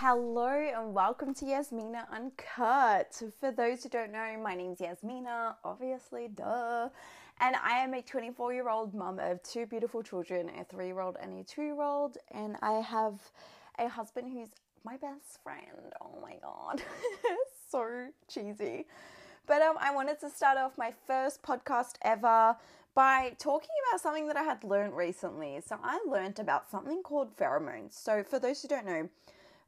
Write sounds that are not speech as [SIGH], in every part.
Hello and welcome to Yasmina Uncut. For those who don't know, my name's Yasmina, obviously, duh. And I am a 24 year old mum of two beautiful children, a three year old and a two year old. And I have a husband who's my best friend. Oh my god, [LAUGHS] so cheesy. But um, I wanted to start off my first podcast ever by talking about something that I had learned recently. So I learned about something called pheromones. So for those who don't know,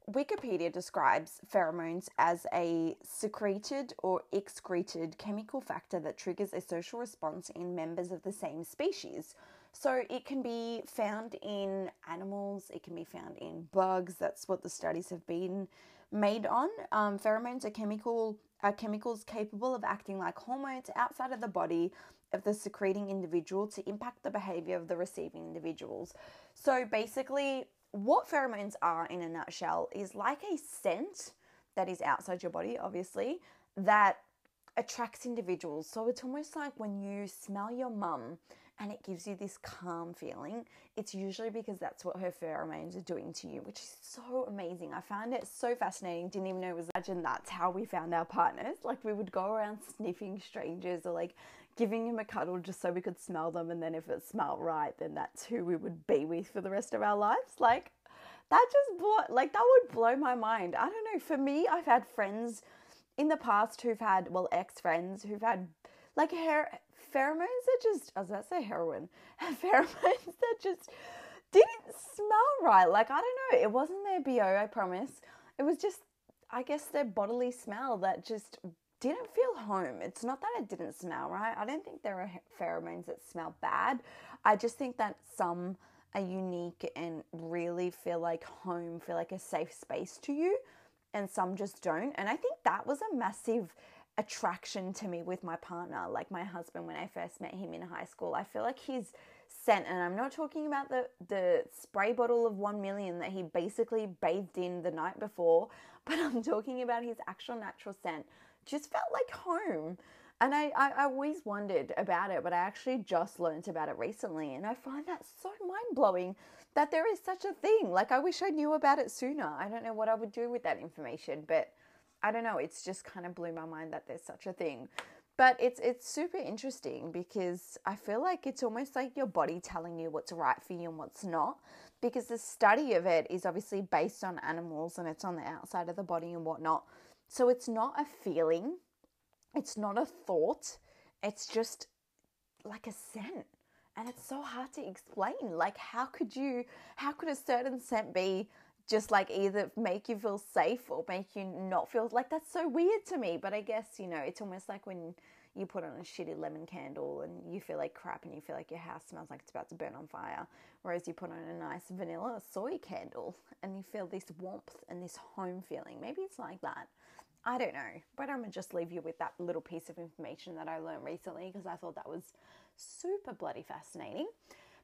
Wikipedia describes pheromones as a secreted or excreted chemical factor that triggers a social response in members of the same species. So it can be found in animals, it can be found in bugs. That's what the studies have been made on. Um, pheromones are chemical are chemicals capable of acting like hormones outside of the body of the secreting individual to impact the behavior of the receiving individuals. So basically, what pheromones are in a nutshell is like a scent that is outside your body, obviously, that attracts individuals. So it's almost like when you smell your mum and it gives you this calm feeling, it's usually because that's what her pheromones are doing to you, which is so amazing. I found it so fascinating. Didn't even know it was imagine that's how we found our partners. Like we would go around sniffing strangers or like giving him a cuddle just so we could smell them and then if it smelled right, then that's who we would be with for the rest of our lives. Like that just blow, like that would blow my mind. I don't know. For me, I've had friends in the past who've had well ex friends who've had like hair pheromones that just I was about to say heroin [LAUGHS] pheromones that just didn't smell right. Like I don't know. It wasn't their bo. I promise. It was just I guess their bodily smell that just didn't feel home. It's not that it didn't smell right. I don't think there are pheromones that smell bad. I just think that some are unique and really feel like home, feel like a safe space to you, and some just don't. And I think that was a massive attraction to me with my partner, like my husband when I first met him in high school. I feel like his scent, and I'm not talking about the, the spray bottle of 1 million that he basically bathed in the night before, [LAUGHS] but I'm talking about his actual natural scent. Just felt like home. And I, I, I, always wondered about it, but I actually just learned about it recently. And I find that so mind blowing that there is such a thing. Like, I wish I knew about it sooner. I don't know what I would do with that information, but I don't know. It's just kind of blew my mind that there's such a thing. But it's it's super interesting because I feel like it's almost like your body telling you what's right for you and what's not. Because the study of it is obviously based on animals and it's on the outside of the body and whatnot. So it's not a feeling it's not a thought, it's just like a scent. And it's so hard to explain. Like, how could you, how could a certain scent be just like either make you feel safe or make you not feel like that's so weird to me? But I guess, you know, it's almost like when you put on a shitty lemon candle and you feel like crap and you feel like your house smells like it's about to burn on fire. Whereas you put on a nice vanilla soy candle and you feel this warmth and this home feeling. Maybe it's like that. I don't know, but I'm gonna just leave you with that little piece of information that I learned recently because I thought that was super bloody fascinating.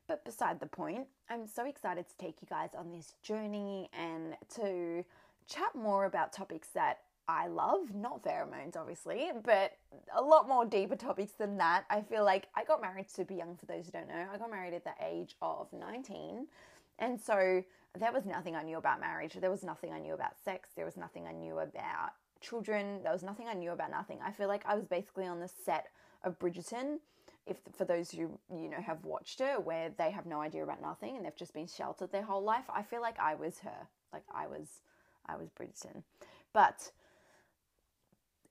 But beside the point, I'm so excited to take you guys on this journey and to chat more about topics that I love, not pheromones, obviously, but a lot more deeper topics than that. I feel like I got married super young, for those who don't know. I got married at the age of 19. And so there was nothing I knew about marriage. There was nothing I knew about sex. There was nothing I knew about children. There was nothing I knew about nothing. I feel like I was basically on the set of Bridgerton. If for those who you know have watched it, where they have no idea about nothing and they've just been sheltered their whole life, I feel like I was her. Like I was, I was Bridgerton. But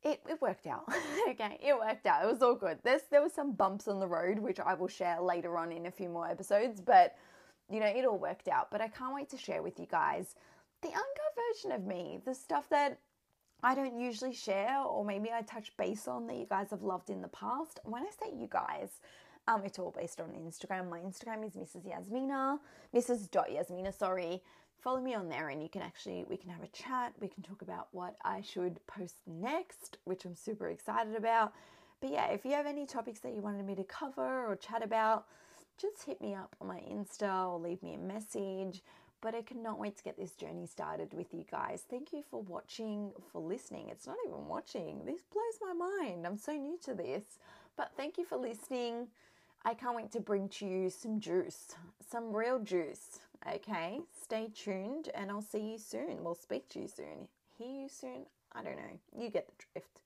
it, it worked out. [LAUGHS] okay, it worked out. It was all good. There's there were some bumps on the road, which I will share later on in a few more episodes, but you know, it all worked out. But I can't wait to share with you guys the uncut version of me, the stuff that I don't usually share, or maybe I touch base on that you guys have loved in the past. When I say you guys, um, it's all based on Instagram. My Instagram is Mrs. Yasmina, Mrs. Dot Yasmina, sorry. Follow me on there and you can actually, we can have a chat. We can talk about what I should post next, which I'm super excited about. But yeah, if you have any topics that you wanted me to cover or chat about, just hit me up on my Insta or leave me a message but I cannot wait to get this journey started with you guys. Thank you for watching, for listening. It's not even watching. This blows my mind. I'm so new to this. But thank you for listening. I can't wait to bring to you some juice, some real juice. Okay, stay tuned and I'll see you soon. We'll speak to you soon. Hear you soon? I don't know. You get the drift.